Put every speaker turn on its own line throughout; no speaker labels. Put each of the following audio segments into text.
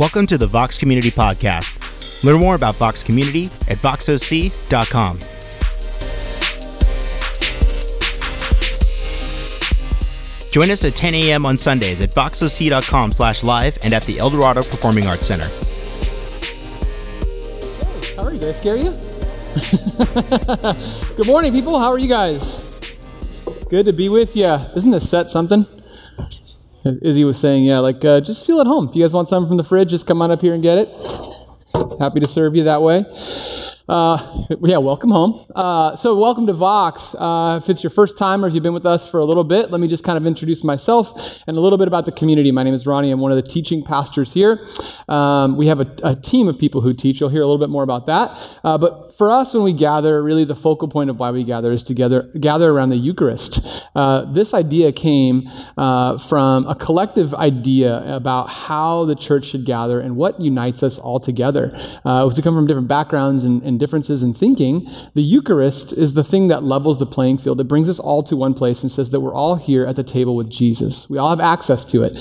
Welcome to the Vox Community Podcast. Learn more about Vox Community at voxoc.com. Join us at 10 a.m. on Sundays at voxoc.com slash live and at the Eldorado Performing Arts Center.
How are you? I scare you? Good morning, people. How are you guys? Good to be with you. Isn't this set something? Izzy was saying, yeah, like uh, just feel at home. If you guys want something from the fridge, just come on up here and get it. Happy to serve you that way. Uh, yeah, welcome home. Uh, so, welcome to Vox. Uh, if it's your first time or if you've been with us for a little bit, let me just kind of introduce myself and a little bit about the community. My name is Ronnie. I'm one of the teaching pastors here. Um, we have a, a, team of people who teach. You'll hear a little bit more about that. Uh, but for us, when we gather, really the focal point of why we gather is to gather, gather around the Eucharist. Uh, this idea came uh, from a collective idea about how the church should gather and what unites us all together. Uh, come from different backgrounds and, and differences in thinking, the Eucharist is the thing that levels the playing field. It brings us all to one place and says that we're all here at the table with Jesus. We all have access to it.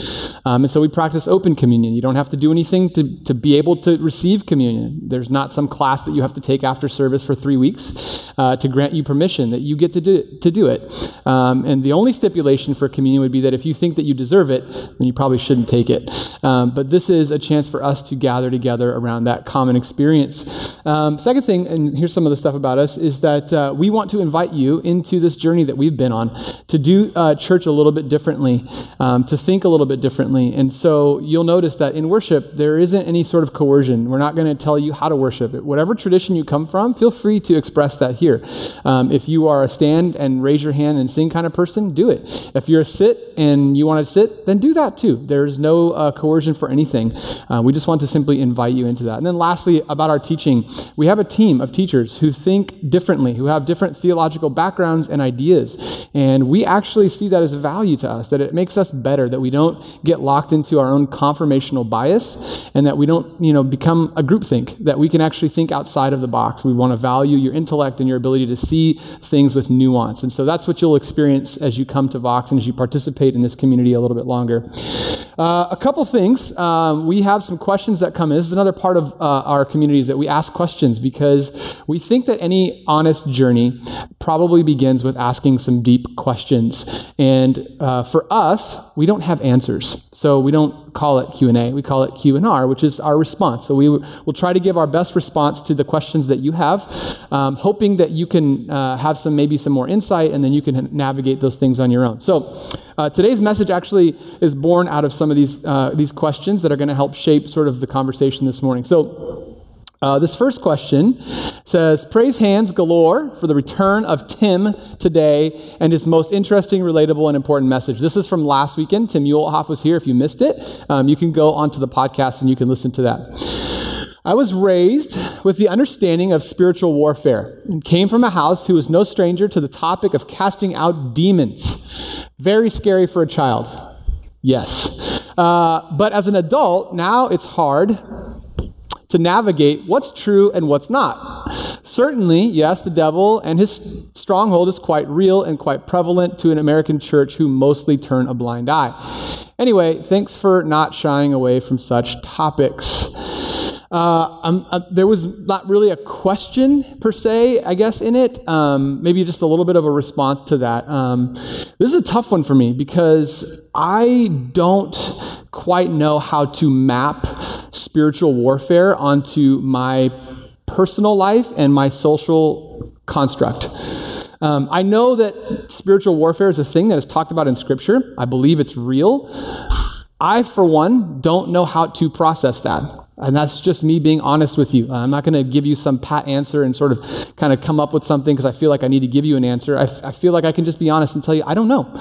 Um, and so we practice open communion. You don't have to do anything to, to be able to receive communion. There's not some class that you have to take after service for three weeks uh, to grant you permission that you get to do, to do it. Um, and the only stipulation for communion would be that if you think that you deserve it, then you probably shouldn't take it. Um, but this is a chance for us to gather together around that common experience. Um, second thing, and here's some of the stuff about us, is that uh, we want to invite you into this journey that we've been on to do uh, church a little bit differently, um, to think a little bit differently. And so you'll notice that in worship, there isn't any sort of coercion. We're not going to tell you how to worship. Whatever tradition you come from, feel free to express that here. Um, if you are a stand and raise your hand and sing kind of person, do it. If you're a sit and you want to sit, then do that too. There's no uh, coercion for anything. Uh, we just want to simply invite you into that. And then lastly, about our teaching, we have a team of teachers who think differently, who have different theological backgrounds and ideas. And we actually see that as a value to us, that it makes us better, that we don't get locked into our own confirmational bias, and that we don't, you know, become a groupthink, that we can actually think outside of the box. We want to value your intellect and your ability to see things with nuance. And so that's what you'll experience as you come to Vox and as you participate in this community a little bit longer. Uh, a couple things. Um, we have some questions that come in. This is another part of uh, our community is that we ask questions because we think that any honest journey probably begins with asking some deep questions. And uh, for us, we don't have answers. So we don't call it Q&A. We call it Q&R, which is our response. So we will try to give our best response to the questions that you have, um, hoping that you can uh, have some maybe some more insight and then you can navigate those things on your own. So uh, today's message actually is born out of some of these, uh, these questions that are going to help shape sort of the conversation this morning. So uh, this first question says, Praise hands galore for the return of Tim today and his most interesting, relatable, and important message. This is from last weekend. Tim Muehlhoff was here. If you missed it, um, you can go onto the podcast and you can listen to that. I was raised with the understanding of spiritual warfare and came from a house who was no stranger to the topic of casting out demons. Very scary for a child. Yes. Uh, but as an adult, now it's hard to navigate what's true and what's not. Certainly, yes, the devil and his stronghold is quite real and quite prevalent to an American church who mostly turn a blind eye. Anyway, thanks for not shying away from such topics. Uh, um, uh, there was not really a question per se, I guess, in it. Um, maybe just a little bit of a response to that. Um, this is a tough one for me because I don't quite know how to map spiritual warfare onto my personal life and my social construct. Um, I know that spiritual warfare is a thing that is talked about in Scripture. I believe it's real. I, for one, don't know how to process that. And that's just me being honest with you. I'm not going to give you some pat answer and sort of kind of come up with something because I feel like I need to give you an answer. I, f- I feel like I can just be honest and tell you, I don't know.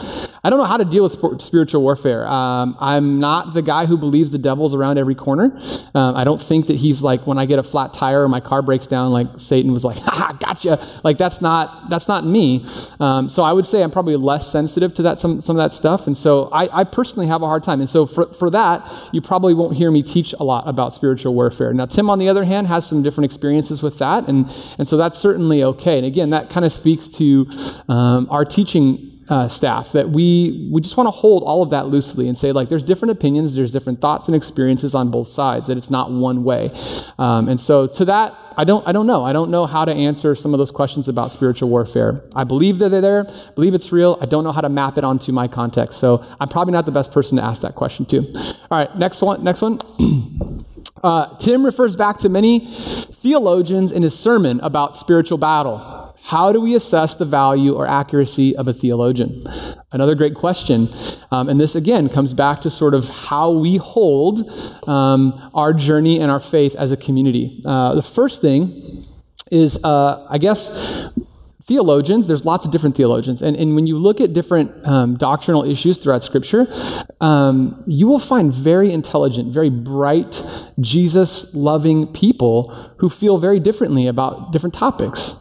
I don't know how to deal with sp- spiritual warfare. Um, I'm not the guy who believes the devil's around every corner. Um, I don't think that he's like, when I get a flat tire or my car breaks down, like Satan was like, ha, ha, gotcha. Like that's not, that's not me. Um, so I would say I'm probably less sensitive to that, some, some of that stuff. And so I, I personally have a hard time. And so for, for that, you probably won't hear me teach a lot about spiritual spiritual warfare. Now, Tim, on the other hand, has some different experiences with that, and, and so that's certainly okay. And again, that kind of speaks to um, our teaching uh, staff that we we just want to hold all of that loosely and say like there's different opinions, there's different thoughts and experiences on both sides. That it's not one way. Um, and so to that, I don't I don't know. I don't know how to answer some of those questions about spiritual warfare. I believe that they're there, believe it's real. I don't know how to map it onto my context. So I'm probably not the best person to ask that question to. All right, next one. Next one. Uh, Tim refers back to many theologians in his sermon about spiritual battle. How do we assess the value or accuracy of a theologian? Another great question. Um, and this, again, comes back to sort of how we hold um, our journey and our faith as a community. Uh, the first thing is, uh, I guess, theologians, there's lots of different theologians. And, and when you look at different um, doctrinal issues throughout Scripture, um, you will find very intelligent, very bright, Jesus loving people who feel very differently about different topics.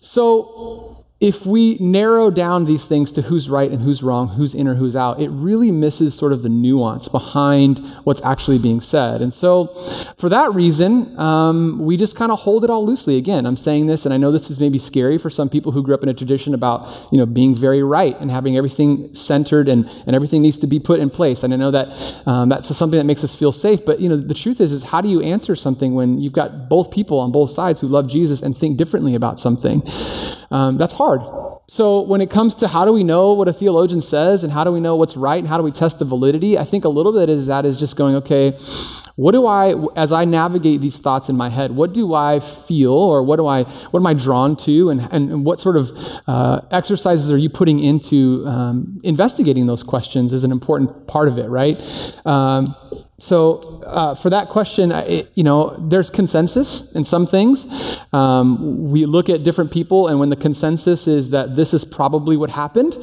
So, if we narrow down these things to who's right and who's wrong, who's in or who's out, it really misses sort of the nuance behind what's actually being said. And so, for that reason, um, we just kind of hold it all loosely. Again, I'm saying this, and I know this is maybe scary for some people who grew up in a tradition about you know being very right and having everything centered and, and everything needs to be put in place. And I know that um, that's something that makes us feel safe. But you know, the truth is, is how do you answer something when you've got both people on both sides who love Jesus and think differently about something? Um, that's hard hard. So, when it comes to how do we know what a theologian says and how do we know what's right and how do we test the validity, I think a little bit is that is just going, okay, what do I, as I navigate these thoughts in my head, what do I feel or what do I, what am I drawn to and, and what sort of uh, exercises are you putting into um, investigating those questions is an important part of it, right? Um, so uh, for that question, it, you know, there's consensus in some things. Um, we look at different people, and when the consensus is that this is probably what happened,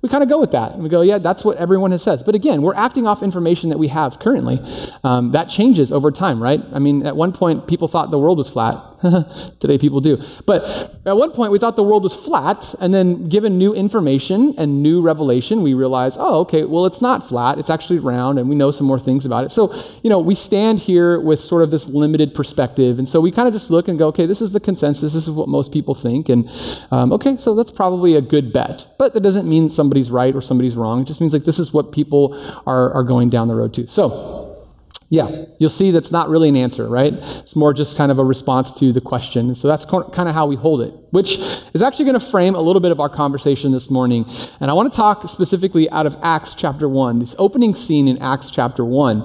we kind of go with that. And we go, yeah, that's what everyone has said. But again, we're acting off information that we have currently. Um, that changes over time, right? I mean, at one point, people thought the world was flat. Today, people do. But at one point, we thought the world was flat, and then given new information and new revelation, we realize, oh, okay, well, it's not flat. It's actually round, and we know some more things about it. So, you know, we stand here with sort of this limited perspective. And so we kind of just look and go, okay, this is the consensus. This is what most people think. And um, okay, so that's probably a good bet. But that doesn't mean somebody's right or somebody's wrong. It just means like this is what people are, are going down the road to. So, yeah, you'll see that's not really an answer, right? It's more just kind of a response to the question. So that's kind of how we hold it, which is actually going to frame a little bit of our conversation this morning. And I want to talk specifically out of Acts chapter 1, this opening scene in Acts chapter 1.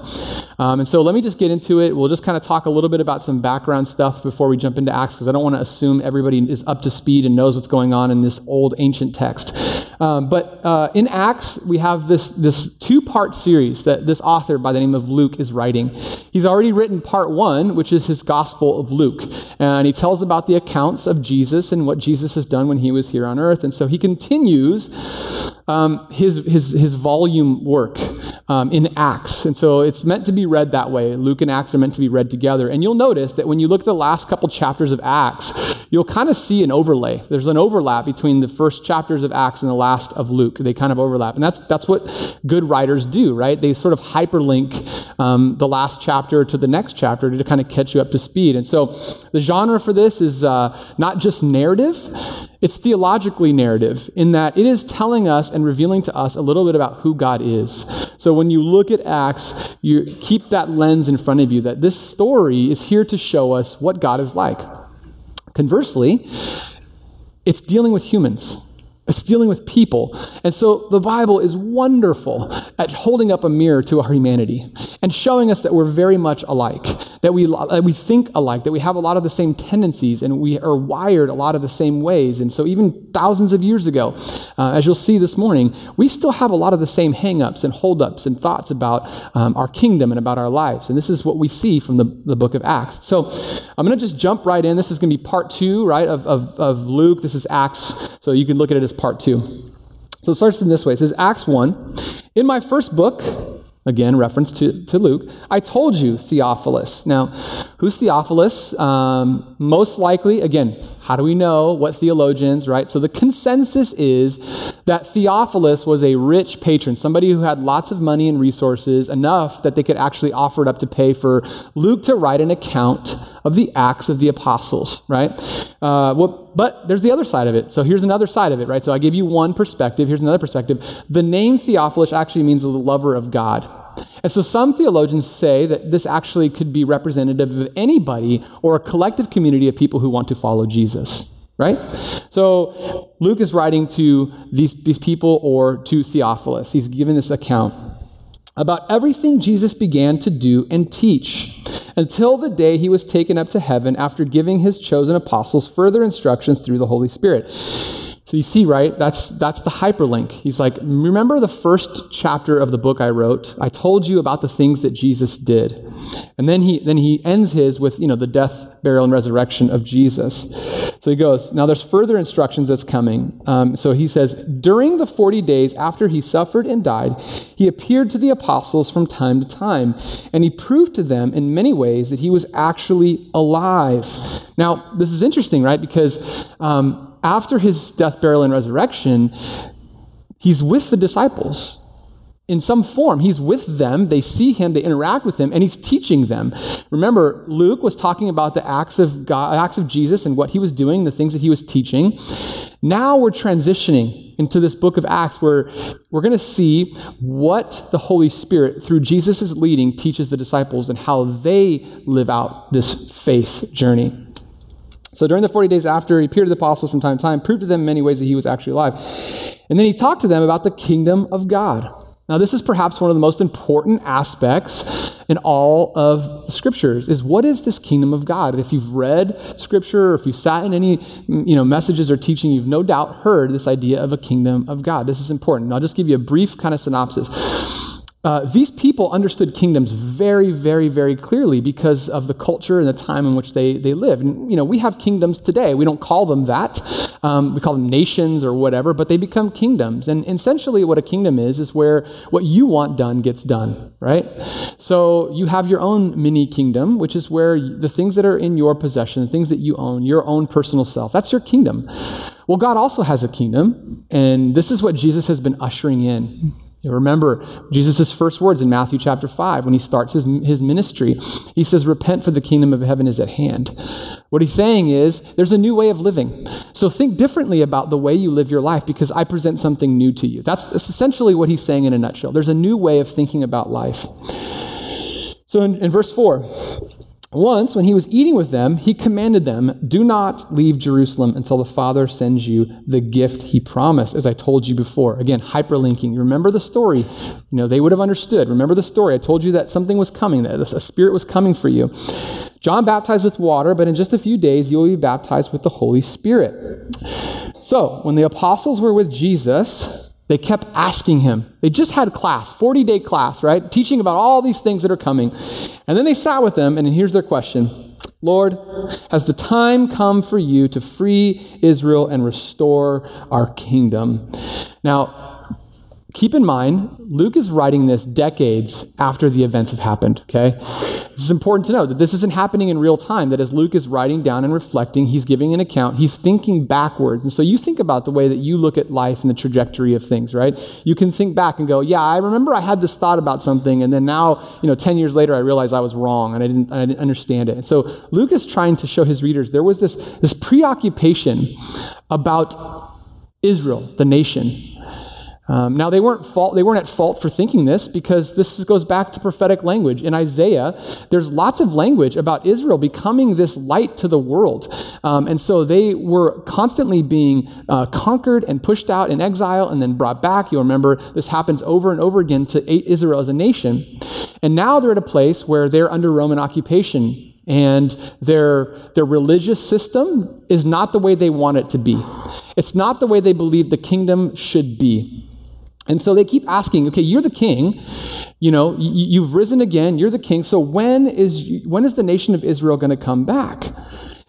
Um, and so let me just get into it. We'll just kind of talk a little bit about some background stuff before we jump into Acts, because I don't want to assume everybody is up to speed and knows what's going on in this old ancient text. Um, but uh, in Acts, we have this, this two part series that this author by the name of Luke is writing. He's already written part one, which is his Gospel of Luke. And he tells about the accounts of Jesus and what Jesus has done when he was here on earth. And so he continues um, his, his, his volume work um, in Acts. And so it's meant to be read that way. Luke and Acts are meant to be read together. And you'll notice that when you look at the last couple chapters of Acts, you'll kind of see an overlay. There's an overlap between the first chapters of Acts and the last of Luke. They kind of overlap. And that's, that's what good writers do, right? They sort of hyperlink um, the last chapter to the next chapter to kind of catch you up to speed. And so the genre for this is uh, not just narrative, it's theologically narrative in that it is telling us and revealing to us a little bit about who God is. So when you look at Acts, you keep that lens in front of you that this story is here to show us what God is like. Conversely, it's dealing with humans. It's dealing with people. And so the Bible is wonderful at holding up a mirror to our humanity and showing us that we're very much alike, that we, that we think alike, that we have a lot of the same tendencies, and we are wired a lot of the same ways. And so even thousands of years ago, uh, as you'll see this morning, we still have a lot of the same hangups and holdups and thoughts about um, our kingdom and about our lives. And this is what we see from the, the book of Acts. So I'm going to just jump right in. This is going to be part two, right, of, of, of Luke. This is Acts. So you can look at it as part two. So it starts in this way. It says, Acts 1. In my first book, again, reference to, to Luke, I told you, Theophilus. Now, who's Theophilus? Um, most likely, again, how do we know what theologians, right? So the consensus is that Theophilus was a rich patron, somebody who had lots of money and resources, enough that they could actually offer it up to pay for Luke to write an account of the Acts of the Apostles, right? Uh, but there's the other side of it. So here's another side of it, right? So I give you one perspective. Here's another perspective. The name Theophilus actually means the lover of God. And so some theologians say that this actually could be representative of anybody or a collective community of people who want to follow Jesus. Right? So Luke is writing to these, these people or to Theophilus. He's giving this account about everything Jesus began to do and teach until the day he was taken up to heaven after giving his chosen apostles further instructions through the Holy Spirit. So you see, right? That's that's the hyperlink. He's like, remember the first chapter of the book I wrote? I told you about the things that Jesus did. And then he then he ends his with, you know, the death, burial, and resurrection of Jesus. So he goes, now there's further instructions that's coming. Um, so he says, during the 40 days after he suffered and died, he appeared to the apostles from time to time, and he proved to them in many ways that he was actually alive. Now, this is interesting, right? Because um, after his death, burial, and resurrection, he's with the disciples in some form. He's with them, they see him, they interact with him, and he's teaching them. Remember, Luke was talking about the acts of God, acts of Jesus and what he was doing, the things that he was teaching. Now we're transitioning into this book of Acts where we're going to see what the Holy Spirit, through Jesus' leading, teaches the disciples and how they live out this faith journey. So during the 40 days after, he appeared to the apostles from time to time, proved to them in many ways that he was actually alive. And then he talked to them about the kingdom of God. Now, this is perhaps one of the most important aspects in all of the scriptures is what is this kingdom of God? If you've read scripture or if you sat in any mm, you know, messages or teaching, you've no doubt heard this idea of a kingdom of God. This is important. I'll just give you a brief kind of synopsis. Uh, these people understood kingdoms very, very, very clearly because of the culture and the time in which they, they live. And, you know, we have kingdoms today. We don't call them that. Um, we call them nations or whatever, but they become kingdoms. And essentially, what a kingdom is, is where what you want done gets done, right? So you have your own mini kingdom, which is where the things that are in your possession, the things that you own, your own personal self, that's your kingdom. Well, God also has a kingdom, and this is what Jesus has been ushering in. You remember Jesus' first words in Matthew chapter 5 when he starts his, his ministry. He says, Repent, for the kingdom of heaven is at hand. What he's saying is, there's a new way of living. So think differently about the way you live your life because I present something new to you. That's, that's essentially what he's saying in a nutshell. There's a new way of thinking about life. So in, in verse 4, once, when he was eating with them, he commanded them, Do not leave Jerusalem until the Father sends you the gift he promised, as I told you before. Again, hyperlinking. You remember the story. You know, they would have understood. Remember the story. I told you that something was coming, that a spirit was coming for you. John baptized with water, but in just a few days you will be baptized with the Holy Spirit. So, when the apostles were with Jesus, they kept asking him. They just had class, 40 day class, right? Teaching about all these things that are coming. And then they sat with them, and here's their question Lord, has the time come for you to free Israel and restore our kingdom? Now, keep in mind, Luke is writing this decades after the events have happened, okay? Is important to know that this isn't happening in real time, that as Luke is writing down and reflecting, he's giving an account, he's thinking backwards. And so you think about the way that you look at life and the trajectory of things, right? You can think back and go, yeah, I remember I had this thought about something, and then now, you know, 10 years later, I realized I was wrong and I didn't, I didn't understand it. And so Luke is trying to show his readers there was this, this preoccupation about Israel, the nation, um, now they weren't fault, they weren't at fault for thinking this because this goes back to prophetic language. In Isaiah, there's lots of language about Israel becoming this light to the world, um, and so they were constantly being uh, conquered and pushed out in exile and then brought back. You'll remember this happens over and over again to Israel as a nation, and now they're at a place where they're under Roman occupation and their, their religious system is not the way they want it to be. It's not the way they believe the kingdom should be. And so they keep asking, okay, you're the king. You know, you've risen again. You're the king. So when is, when is the nation of Israel going to come back?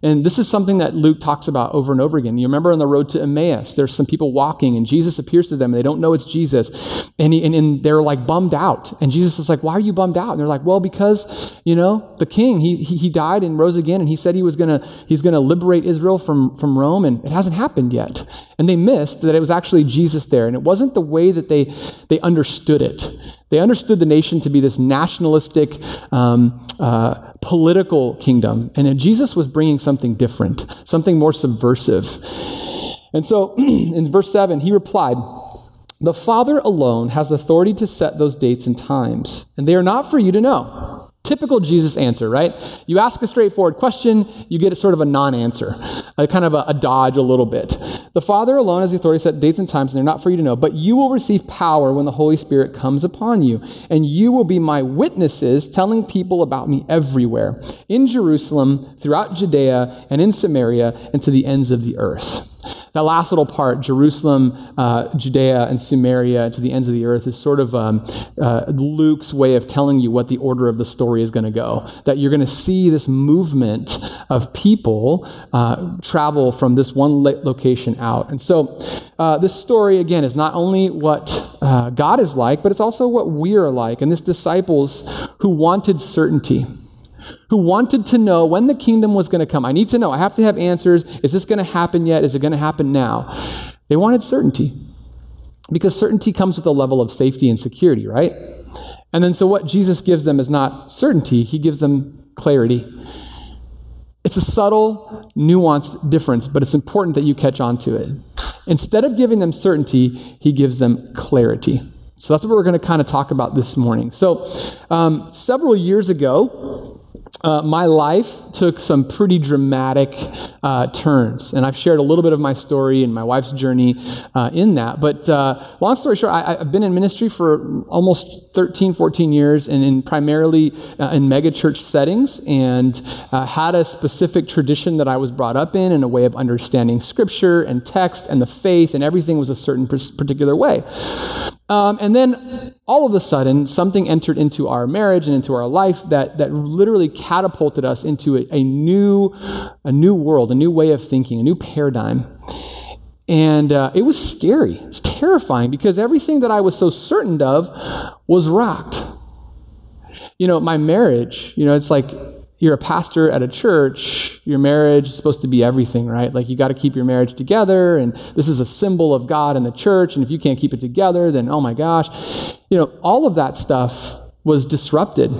And this is something that Luke talks about over and over again. You remember on the road to Emmaus, there's some people walking, and Jesus appears to them, and they don't know it's Jesus. And, he, and, and, they're like bummed out. And Jesus is like, Why are you bummed out? And they're like, Well, because, you know, the king, he, he, he died and rose again, and he said he was gonna, he's gonna liberate Israel from, from Rome, and it hasn't happened yet. And they missed that it was actually Jesus there. And it wasn't the way that they, they understood it. They understood the nation to be this nationalistic, um, uh, political kingdom. And Jesus was bringing something different, something more subversive. And so in verse 7, he replied, The Father alone has authority to set those dates and times, and they are not for you to know. Typical Jesus answer, right? You ask a straightforward question, you get sort of a non answer, a kind of a, a, dodge a little bit. The Father alone has the authority to set dates and times, and they're not for you to know, but you will receive power when the Holy Spirit comes upon you, and you will be my witnesses, telling people about me everywhere in Jerusalem, throughout Judea, and in Samaria, and to the ends of the earth. That last little part, Jerusalem, uh, Judea, and Samaria to the ends of the earth, is sort of um, uh, Luke's way of telling you what the order of the story is going to go. That you're going to see this movement of people uh, travel from this one location out. And so, uh, this story, again, is not only what uh, God is like, but it's also what we are like. And this disciples who wanted certainty who wanted to know when the kingdom was going to come. I need to know. I have to have answers. Is this going to happen yet? Is it going to happen now? They wanted certainty because certainty comes with a level of safety and security, right? And then so what Jesus gives them is not certainty, he gives them clarity. It's a subtle, nuanced difference, but it's important that you catch on to it. Instead of giving them certainty, he gives them clarity. So that's what we're going to kind of talk about this morning. So, um, several years ago, uh, my life took some pretty dramatic uh, turns. And I've shared a little bit of my story and my wife's journey uh, in that. But uh, long story short, I, have been in ministry for almost 13, 14 years and in primarily uh, in megachurch settings and uh, had a specific tradition that I was brought up in and a way of understanding scripture and text and the faith and everything was a certain particular way. Um, and then all of a sudden, something entered into our marriage and into our life that, that literally catapulted us into a, a, new, a new world, a new way of thinking, a new paradigm. And uh, it was scary. It was terrifying because everything that I was so certain of was rocked. You know, my marriage, you know, it's like you're a pastor at a church, your marriage is supposed to be everything, right? Like you got to keep your marriage together, and this is a symbol of God and the church, and if you can't keep it together, then oh my gosh. You know, all of that stuff was disrupted.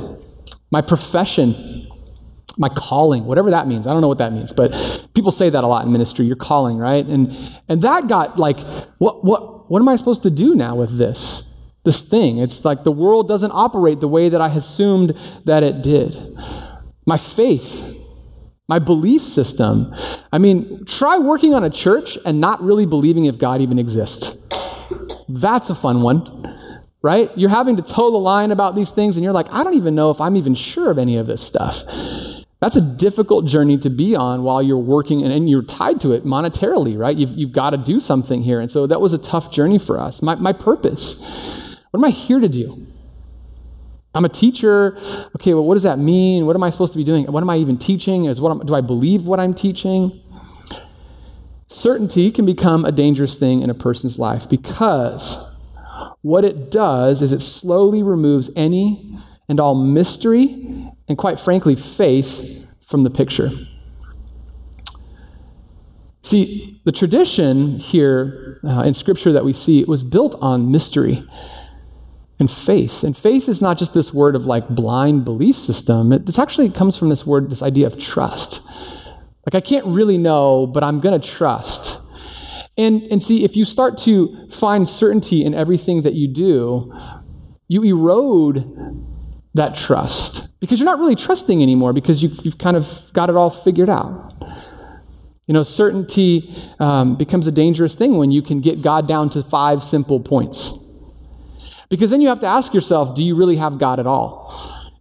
My profession, my calling, whatever that means. I don't know what that means, but people say that a lot in ministry, your calling, right? And and that got like, what what what am I supposed to do now with this? This thing. It's like the world doesn't operate the way that I assumed that it did my faith, my belief system. I mean, try working on a church and not really believing if God even exists. That's a fun one, right? You're having to toe the line about these things, and you're like, I don't even know if I'm even sure of any of this stuff. That's a difficult journey to be on while you're working and, and you're tied to it monetarily, right? You've, you've got to do something here. And so that was a tough journey for us. My, my purpose what am I here to do? I'm a teacher. Okay, well, what does that mean? What am I supposed to be doing? What am I even teaching? Is what do I believe what I'm teaching? Certainty can become a dangerous thing in a person's life because what it does is it slowly removes any and all mystery and, quite frankly, faith from the picture. See, the tradition here uh, in Scripture that we see was built on mystery and faith. And faith is not just this word of like blind belief system. It, this actually comes from this word, this idea of trust. Like I can't really know, but I'm going to trust. And, and see, if you start to find certainty in everything that you do, you erode that trust because you're not really trusting anymore because you've, you've kind of got it all figured out. You know, certainty um, becomes a dangerous thing when you can get God down to five simple points. Because then you have to ask yourself do you really have God at all?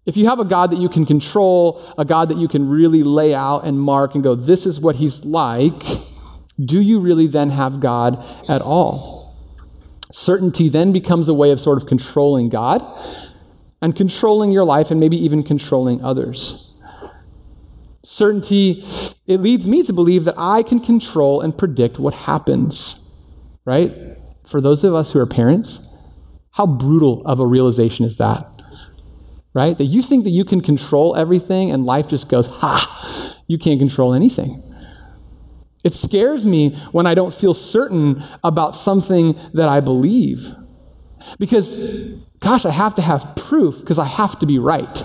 If you have a God that you can control, a God that you can really lay out and mark and go, this is what he's like, do you really then have God at all? Certainty then becomes a way of sort of controlling God and controlling your life and maybe even controlling others. Certainty, it leads me to believe that I can control and predict what happens, right? For those of us who are parents, how brutal of a realization is that? Right? That you think that you can control everything and life just goes, ha, you can't control anything. It scares me when I don't feel certain about something that I believe. Because, gosh, I have to have proof because I have to be right.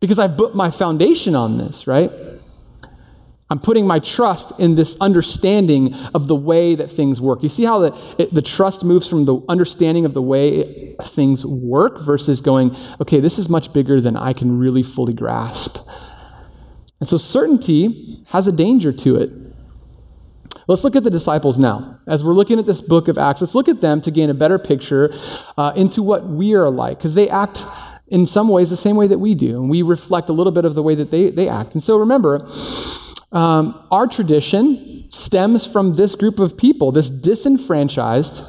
Because I've put my foundation on this, right? I'm putting my trust in this understanding of the way that things work. You see how the, it, the trust moves from the understanding of the way things work versus going, okay, this is much bigger than I can really fully grasp. And so certainty has a danger to it. Let's look at the disciples now. As we're looking at this book of Acts, let's look at them to gain a better picture uh, into what we are like, because they act in some ways the same way that we do, and we reflect a little bit of the way that they, they act. And so remember, um, our tradition stems from this group of people, this disenfranchised,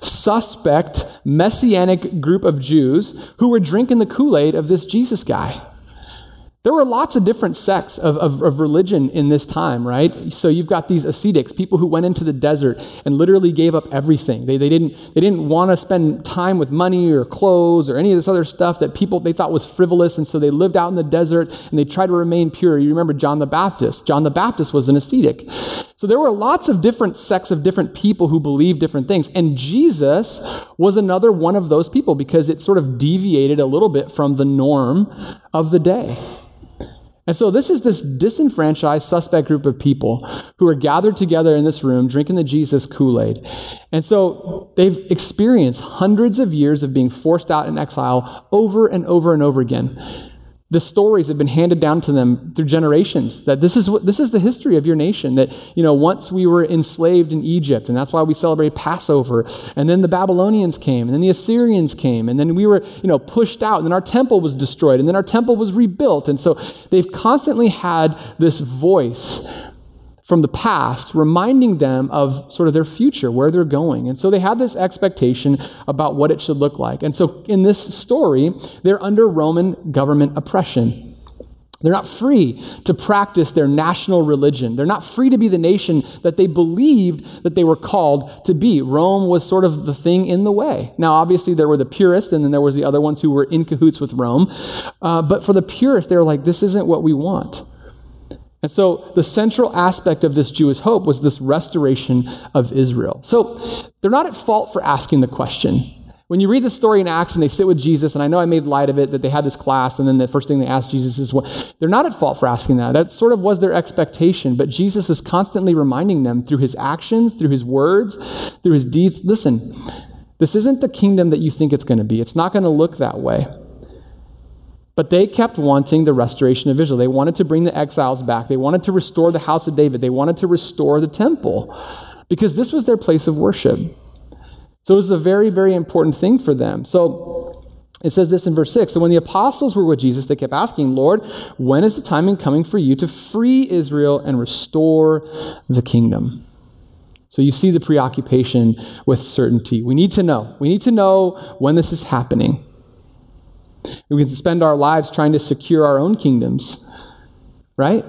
suspect, messianic group of Jews who were drinking the Kool Aid of this Jesus guy. There were lots of different sects of, of, of, religion in this time, right? So you've got these ascetics, people who went into the desert and literally gave up everything. They, they didn't, they didn't want to spend time with money or clothes or any of this other stuff that people they thought was frivolous, and so they lived out in the desert and they tried to remain pure. You remember John the Baptist. John the Baptist was an ascetic. So there were lots of different sects of different people who believed different things. And Jesus was another one of those people because it sort of deviated a little bit from the norm of the day. And so, this is this disenfranchised, suspect group of people who are gathered together in this room drinking the Jesus Kool Aid. And so, they've experienced hundreds of years of being forced out in exile over and over and over again the stories have been handed down to them through generations that this is what this is the history of your nation that you know once we were enslaved in egypt and that's why we celebrate passover and then the babylonians came and then the assyrians came and then we were you know pushed out and then our temple was destroyed and then our temple was rebuilt and so they've constantly had this voice from the past, reminding them of sort of their future, where they're going. And so they have this expectation about what it should look like. And so in this story, they're under Roman government oppression. They're not free to practice their national religion. They're not free to be the nation that they believed that they were called to be. Rome was sort of the thing in the way. Now, obviously, there were the purists, and then there was the other ones who were in cahoots with Rome. Uh, but for the purists, they were like, this isn't what we want. And so the central aspect of this Jewish hope was this restoration of Israel. So they're not at fault for asking the question. When you read the story in Acts and they sit with Jesus, and I know I made light of it that they had this class, and then the first thing they asked Jesus is what they're not at fault for asking that. That sort of was their expectation, but Jesus is constantly reminding them through his actions, through his words, through his deeds. Listen, this isn't the kingdom that you think it's going to be. It's not going to look that way. But they kept wanting the restoration of Israel. They wanted to bring the exiles back. They wanted to restore the house of David. They wanted to restore the temple because this was their place of worship. So it was a very, very important thing for them. So it says this in verse 6. So when the apostles were with Jesus, they kept asking, Lord, when is the timing coming for you to free Israel and restore the kingdom? So you see the preoccupation with certainty. We need to know. We need to know when this is happening. We can spend our lives trying to secure our own kingdoms, right?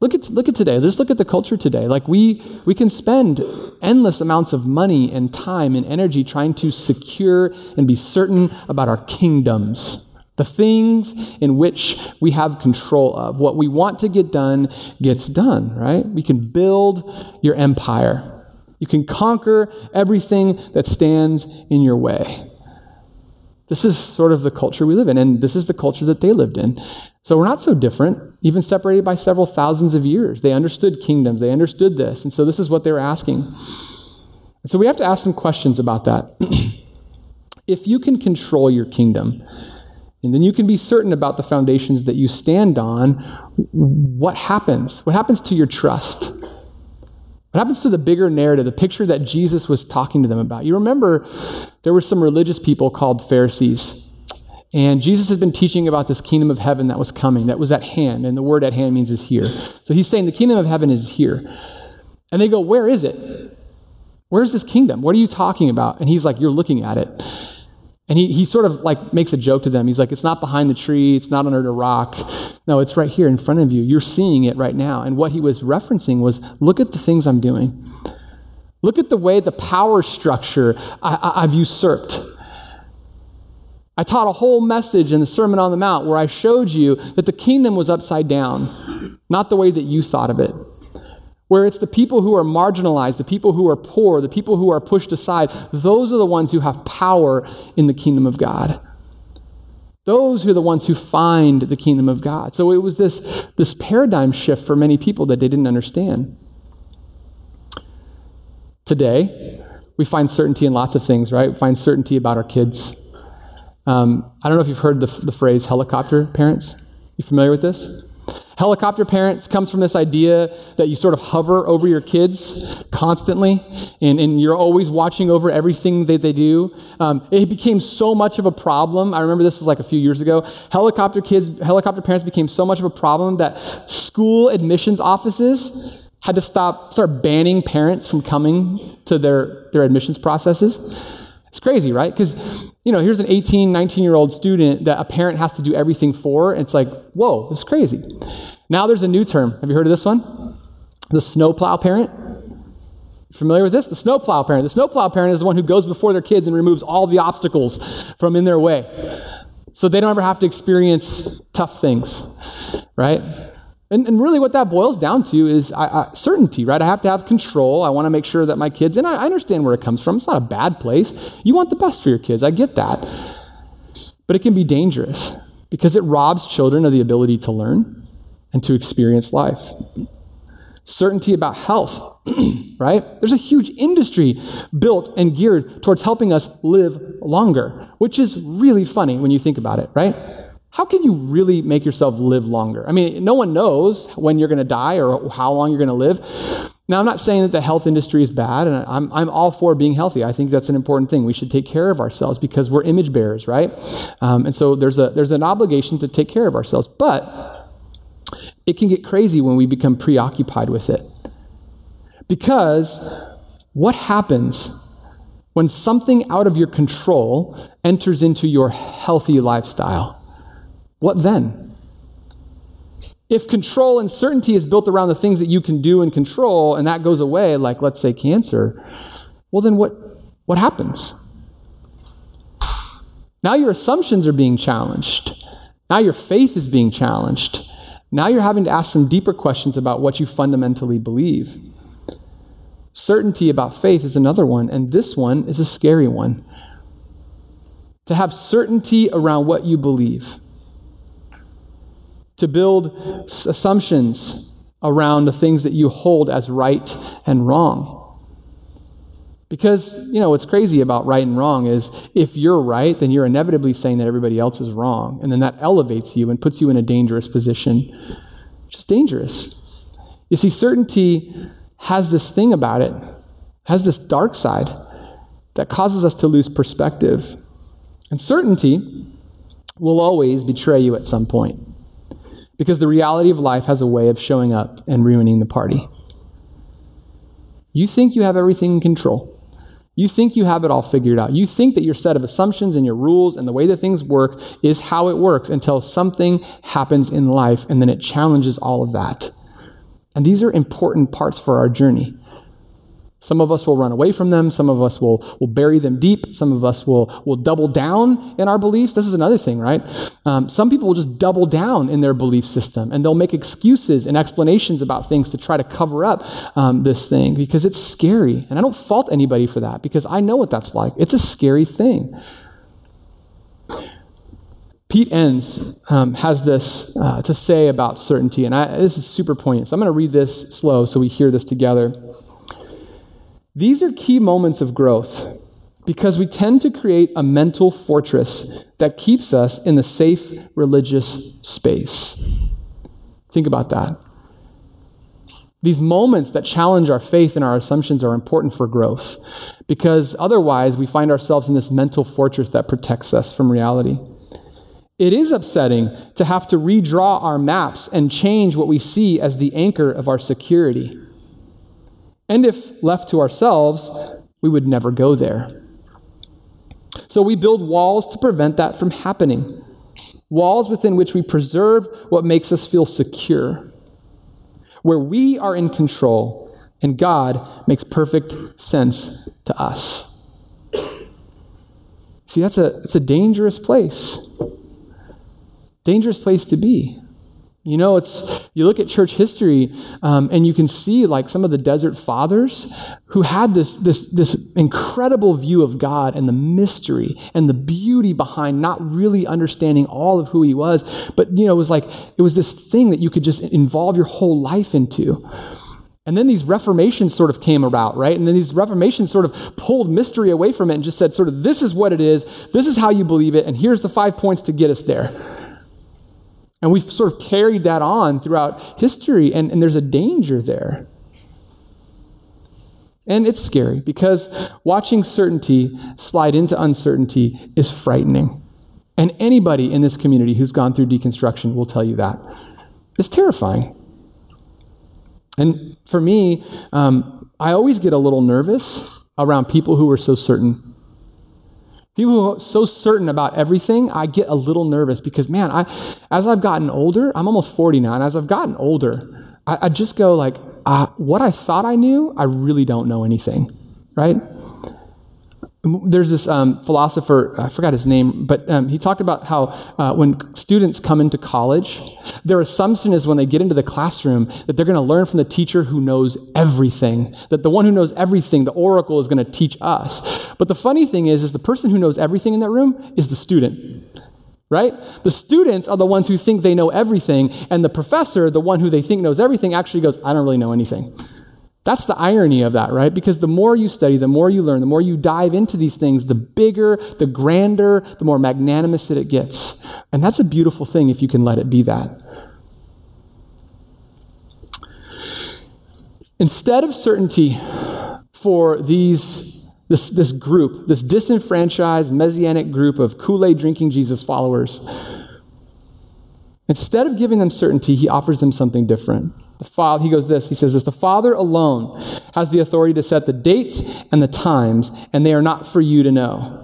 Look at, look at today. Just look at the culture today. Like we, we can spend endless amounts of money and time and energy trying to secure and be certain about our kingdoms, the things in which we have control of. What we want to get done gets done, right? We can build your empire. You can conquer everything that stands in your way. This is sort of the culture we live in, and this is the culture that they lived in. So we're not so different, even separated by several thousands of years. They understood kingdoms, they understood this, and so this is what they were asking. So we have to ask some questions about that. if you can control your kingdom, and then you can be certain about the foundations that you stand on, what happens? What happens to your trust? What happens to the bigger narrative, the picture that Jesus was talking to them about? You remember there were some religious people called Pharisees. And Jesus had been teaching about this kingdom of heaven that was coming, that was at hand. And the word at hand means is here. So he's saying the kingdom of heaven is here. And they go, Where is it? Where's this kingdom? What are you talking about? And he's like, You're looking at it. And he, he sort of like makes a joke to them. He's like, it's not behind the tree, it's not under a rock. No, it's right here in front of you. You're seeing it right now. And what he was referencing was look at the things I'm doing. Look at the way the power structure I, have usurped. I taught a whole message in the Sermon on the Mount where I showed you that the kingdom was upside down, not the way that you thought of it where it's the people who are marginalized, the people who are poor, the people who are pushed aside, those are the ones who have power in the kingdom of God. Those are the ones who find the kingdom of God. So it was this, this paradigm shift for many people that they didn't understand. Today, we find certainty in lots of things, right? We find certainty about our kids. Um, I don't know if you've heard the, the phrase helicopter parents. You familiar with this? Helicopter parents comes from this idea that you sort of hover over your kids constantly and, and you're always watching over everything that they do. Um, it became so much of a problem. I remember this was like a few years ago. Helicopter kids, helicopter parents became so much of a problem that school admissions offices had to stop, start banning parents from coming to their, their admissions processes. It's crazy, right? Because, you know, here's an 18, 19 year old student that a parent has to do everything for. It's like, whoa, this is crazy. Now there's a new term. Have you heard of this one? The snowplow parent. Familiar with this? The snowplow parent. The snowplow parent is the one who goes before their kids and removes all the obstacles from in their way. So they don't ever have to experience tough things, right? And, and really, what that boils down to is I, I, certainty, right? I have to have control. I want to make sure that my kids, and I, I understand where it comes from. It's not a bad place. You want the best for your kids. I get that. But it can be dangerous because it robs children of the ability to learn and to experience life. Certainty about health, right? There's a huge industry built and geared towards helping us live longer, which is really funny when you think about it, right? How can you really make yourself live longer? I mean, no one knows when you're going to die or how long you're going to live. Now, I'm not saying that the health industry is bad, and I'm, I'm all for being healthy. I think that's an important thing. We should take care of ourselves because we're image bearers, right? Um, and so there's, a, there's an obligation to take care of ourselves. But it can get crazy when we become preoccupied with it. Because what happens when something out of your control enters into your healthy lifestyle? What then? If control and certainty is built around the things that you can do and control, and that goes away, like let's say cancer, well, then what, what happens? Now your assumptions are being challenged. Now your faith is being challenged. Now you're having to ask some deeper questions about what you fundamentally believe. Certainty about faith is another one, and this one is a scary one. To have certainty around what you believe to build assumptions around the things that you hold as right and wrong. Because, you know, what's crazy about right and wrong is if you're right, then you're inevitably saying that everybody else is wrong. And then that elevates you and puts you in a dangerous position, which is dangerous. You see, certainty has this thing about it, has this dark side that causes us to lose perspective. And certainty will always betray you at some point. Because the reality of life has a way of showing up and ruining the party. You think you have everything in control. You think you have it all figured out. You think that your set of assumptions and your rules and the way that things work is how it works until something happens in life and then it challenges all of that. And these are important parts for our journey. Some of us will run away from them. Some of us will, will bury them deep. Some of us will, will double down in our beliefs. This is another thing, right? Um, some people will just double down in their belief system and they'll make excuses and explanations about things to try to cover up um, this thing because it's scary. And I don't fault anybody for that because I know what that's like. It's a scary thing. Pete Enns um, has this uh, to say about certainty, and I, this is super poignant. So I'm going to read this slow so we hear this together. These are key moments of growth because we tend to create a mental fortress that keeps us in the safe religious space. Think about that. These moments that challenge our faith and our assumptions are important for growth because otherwise we find ourselves in this mental fortress that protects us from reality. It is upsetting to have to redraw our maps and change what we see as the anchor of our security. And if left to ourselves, we would never go there. So we build walls to prevent that from happening. Walls within which we preserve what makes us feel secure, where we are in control and God makes perfect sense to us. See, that's a, that's a dangerous place. Dangerous place to be. You know, it's you look at church history, um, and you can see like some of the desert fathers who had this this this incredible view of God and the mystery and the beauty behind not really understanding all of who He was, but you know, it was like it was this thing that you could just involve your whole life into. And then these reformations sort of came about, right? And then these reformations sort of pulled mystery away from it and just said, sort of, this is what it is, this is how you believe it, and here's the five points to get us there. And we've sort of carried that on throughout history, and, and there's a danger there. And it's scary because watching certainty slide into uncertainty is frightening. And anybody in this community who's gone through deconstruction will tell you that. It's terrifying. And for me, um, I always get a little nervous around people who are so certain People who are so certain about everything, I get a little nervous because, man, I, as I've gotten older, I'm almost 40 now, and as I've gotten older, I, I just go like, uh, what I thought I knew, I really don't know anything, right? There's this um, philosopher, I forgot his name, but um, he talked about how uh, when students come into college, their assumption is when they get into the classroom that they're going to learn from the teacher who knows everything, that the one who knows everything, the oracle, is going to teach us. But the funny thing is, is the person who knows everything in that room is the student right? The students are the ones who think they know everything, and the professor, the one who they think knows everything, actually goes, I don't really know anything. That's the irony of that, right? Because the more you study, the more you learn, the more you dive into these things, the bigger, the grander, the more magnanimous that it gets. And that's a beautiful thing if you can let it be that. Instead of certainty for these, this, this group, this disenfranchised messianic group of Kool Aid drinking Jesus followers, instead of giving them certainty, he offers them something different. The Father, he goes this, he says this, the Father alone has the authority to set the dates and the times, and they are not for you to know.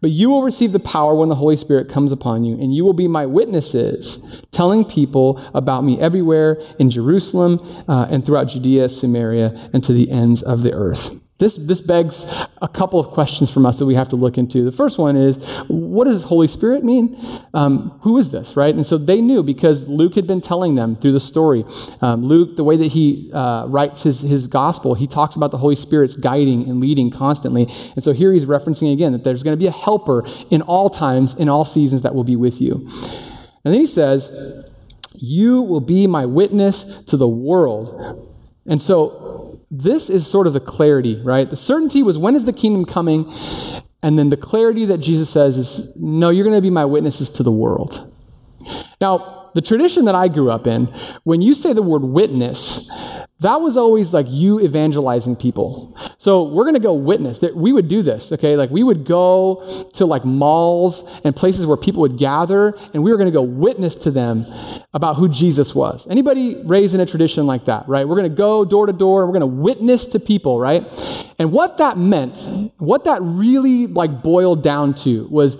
But you will receive the power when the Holy Spirit comes upon you, and you will be my witnesses, telling people about me everywhere in Jerusalem uh, and throughout Judea, Samaria, and to the ends of the earth. This, this begs a couple of questions from us that we have to look into. The first one is, what does Holy Spirit mean? Um, who is this, right? And so they knew because Luke had been telling them through the story. Um, Luke, the way that he uh, writes his, his gospel, he talks about the Holy Spirit's guiding and leading constantly. And so here he's referencing again that there's going to be a helper in all times, in all seasons that will be with you. And then he says, You will be my witness to the world. And so this is sort of the clarity, right? The certainty was when is the kingdom coming? And then the clarity that Jesus says is, no, you're going to be my witnesses to the world. Now, the tradition that I grew up in, when you say the word witness, that was always like you evangelizing people. So we're going to go witness. That we would do this, okay? Like we would go to like malls and places where people would gather, and we were going to go witness to them about who Jesus was. Anybody raised in a tradition like that, right? We're going to go door to door, we're going to witness to people, right? And what that meant, what that really like boiled down to was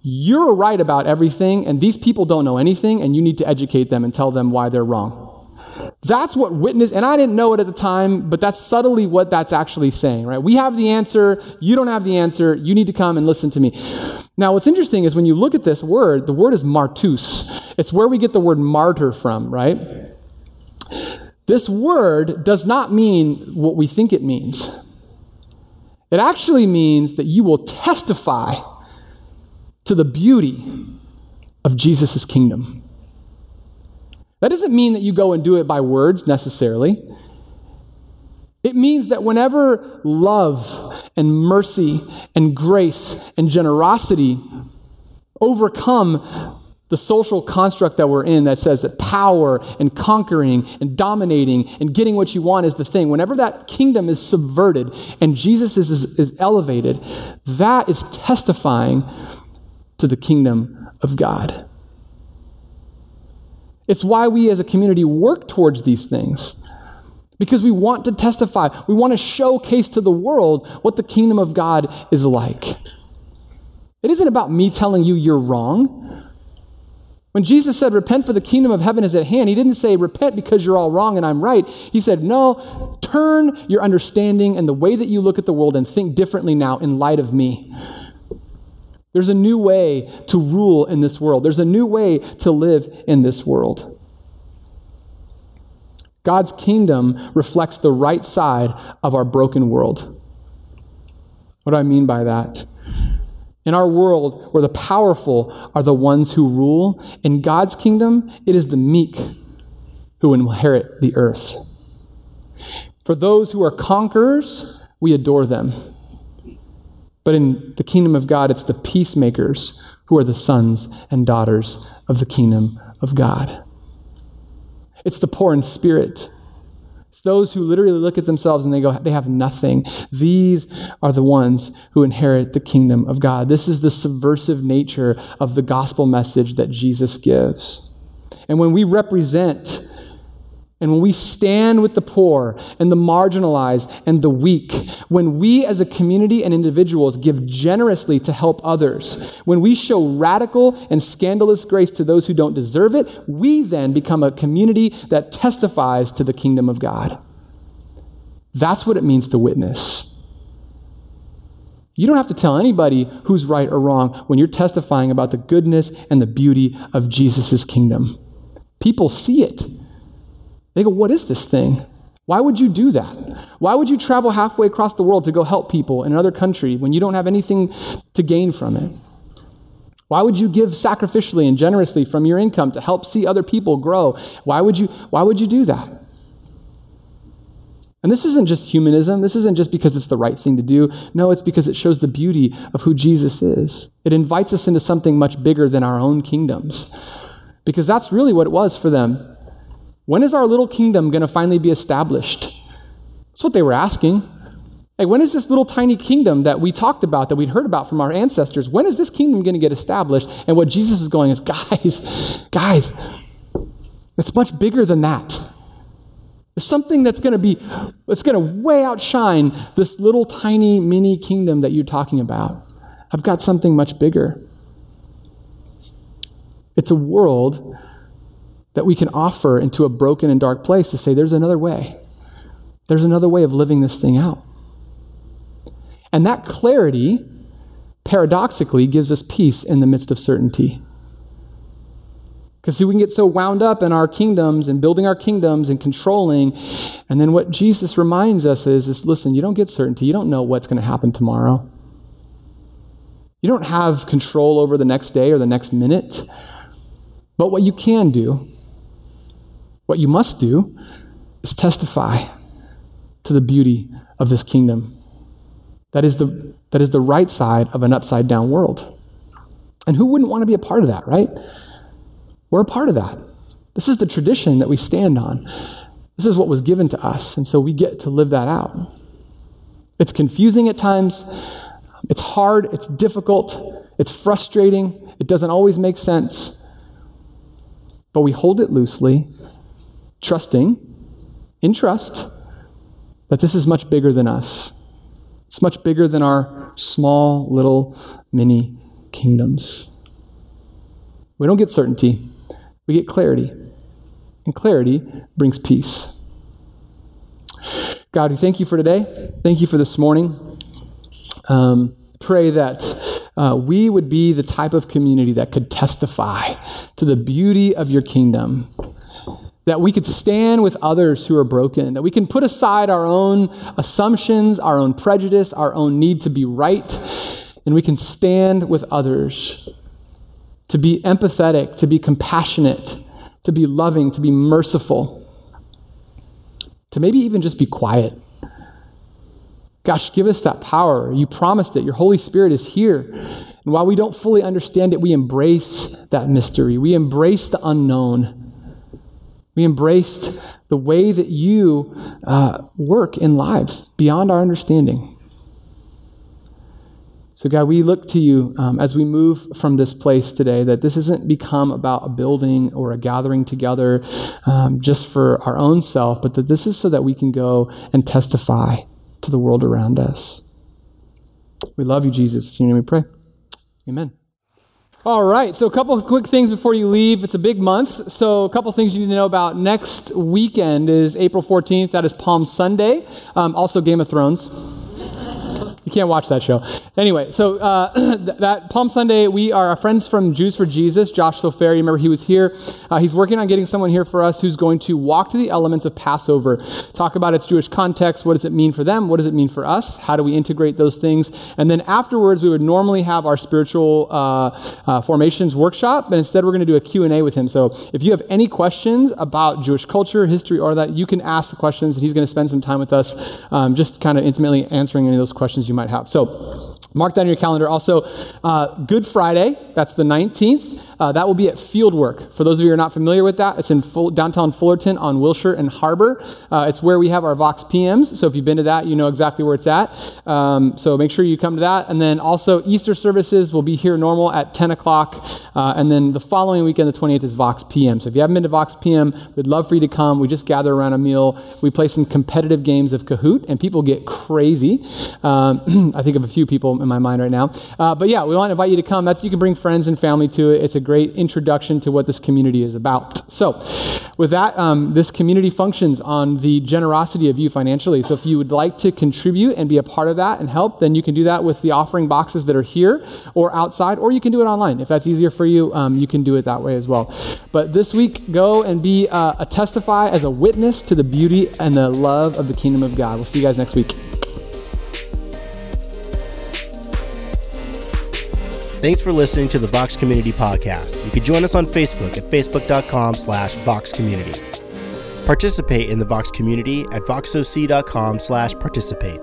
you're right about everything, and these people don't know anything, and you need to educate them and tell them why they're wrong. That's what witness, and I didn't know it at the time, but that's subtly what that's actually saying, right? We have the answer, you don't have the answer, you need to come and listen to me. Now, what's interesting is when you look at this word, the word is martus. It's where we get the word martyr from, right? This word does not mean what we think it means. It actually means that you will testify to the beauty of Jesus' kingdom. That doesn't mean that you go and do it by words necessarily. It means that whenever love and mercy and grace and generosity overcome the social construct that we're in that says that power and conquering and dominating and getting what you want is the thing, whenever that kingdom is subverted and Jesus is, is, is elevated, that is testifying to the kingdom of God. It's why we as a community work towards these things. Because we want to testify, we want to showcase to the world what the kingdom of God is like. It isn't about me telling you you're wrong. When Jesus said, Repent for the kingdom of heaven is at hand, he didn't say, Repent because you're all wrong and I'm right. He said, No, turn your understanding and the way that you look at the world and think differently now in light of me. There's a new way to rule in this world, there's a new way to live in this world. God's kingdom reflects the right side of our broken world. What do I mean by that? In our world, where the powerful are the ones who rule, in God's kingdom, it is the meek who inherit the earth. For those who are conquerors, we adore them. But in the kingdom of God, it's the peacemakers who are the sons and daughters of the kingdom of God. It's the poor in spirit it's those who literally look at themselves and they go, they have nothing. These are the ones who inherit the kingdom of God. This is the subversive nature of the gospel message that Jesus gives. And when we represent and when we stand with the poor and the marginalized and the weak, when we as a community and individuals give generously to help others, when we show radical and scandalous grace to those who don't deserve it, we then become a community that testifies to the kingdom of God. That's what it means to witness. You don't have to tell anybody who's right or wrong when you're testifying about the goodness and the beauty of Jesus' kingdom. People see it. They go, What is this thing? Why would you do that? Why would you travel halfway across the world to go help people in another country when you don't have anything to gain from it? Why would you give sacrificially and generously from your income to help see other people grow? Why would you, why would you do that? And this isn't just humanism. This isn't just because it's the right thing to do. No, it's because it shows the beauty of who Jesus is. It invites us into something much bigger than our own kingdoms. Because that's really what it was for them. When is our little kingdom going to finally be established? That's what they were asking. Hey, when is this little tiny kingdom that we talked about, that we'd heard about from our ancestors, when is this kingdom going to get established? And what Jesus is going is, guys, guys, it's much bigger than that. There's something that's going to be, that's going to way outshine this little tiny mini kingdom that you're talking about. I've got something much bigger. It's a world that we can offer into a broken and dark place to say, there's another way. There's another way of living this thing out. And that clarity, paradoxically, gives us peace in the midst of certainty. Because see, we can get so wound up in our kingdoms and building our kingdoms and controlling. And then what Jesus reminds us is, is listen, you don't get certainty. You don't know what's going to happen tomorrow. You don't have control over the next day or the next minute. But what you can do what you must do is testify to the beauty of this kingdom. That is the, that is the right side of an upside down world. And who wouldn't want to be a part of that, right? We're a part of that. This is the tradition that we stand on. This is what was given to us, and so we get to live that out. It's confusing at times, it's hard, it's difficult, it's frustrating, it doesn't always make sense. But we hold it loosely trusting, in trust, that this is much bigger than us. It's much bigger than our small, little, mini kingdoms. We don't get certainty, we get clarity. And clarity brings peace. God, we thank you for today. Thank you for this morning. Um, pray that uh, we would be the type of community that could testify to the beauty of your kingdom that we could stand with others who are broken, that we can put aside our own assumptions, our own prejudice, our own need to be right, and we can stand with others to be empathetic, to be compassionate, to be loving, to be merciful, to maybe even just be quiet. Gosh, give us that power. You promised it. Your Holy Spirit is here. And while we don't fully understand it, we embrace that mystery. We embrace the unknown. We embraced the way that you uh, work in lives beyond our understanding. So, God, we look to you um, as we move from this place today, that this isn't become about a building or a gathering together um, just for our own self, but that this is so that we can go and testify to the world around us. We love you, Jesus. In your name we pray. Amen. All right, so a couple of quick things before you leave. It's a big month, so a couple of things you need to know about. Next weekend is April 14th. That is Palm Sunday. Um, also, Game of Thrones. You can't watch that show. Anyway, so uh, that Palm Sunday, we are our friends from Jews for Jesus, Josh Sofer. You remember, he was here. Uh, he's working on getting someone here for us who's going to walk to the elements of Passover, talk about its Jewish context. What does it mean for them? What does it mean for us? How do we integrate those things? And then afterwards, we would normally have our spiritual uh, uh formations workshop, but instead, we're going to do a Q&A with him. So if you have any questions about Jewish culture, history, or that, you can ask the questions, and he's going to spend some time with us, um, just kind of intimately answering any of those questions you might have. So Mark that in your calendar. Also, uh, Good Friday, that's the 19th. Uh, that will be at Fieldwork. For those of you who are not familiar with that, it's in full, downtown Fullerton on Wilshire and Harbor. Uh, it's where we have our Vox PMs. So if you've been to that, you know exactly where it's at. Um, so make sure you come to that. And then also, Easter services will be here normal at 10 o'clock. Uh, and then the following weekend, the 28th, is Vox PM. So if you haven't been to Vox PM, we'd love for you to come. We just gather around a meal. We play some competitive games of Kahoot, and people get crazy. Um, I think of a few people in my mind right now. Uh, but yeah, we want to invite you to come. That's, you can bring friends and family to it. It's a great introduction to what this community is about. So, with that, um, this community functions on the generosity of you financially. So, if you would like to contribute and be a part of that and help, then you can do that with the offering boxes that are here or outside, or you can do it online. If that's easier for you, um, you can do it that way as well. But this week, go and be uh, a testify as a witness to the beauty and the love of the kingdom of God. We'll see you guys next week.
Thanks for listening to the Vox Community Podcast. You can join us on Facebook at facebook.com slash Vox Community. Participate in the Vox community at voxoc.com slash participate.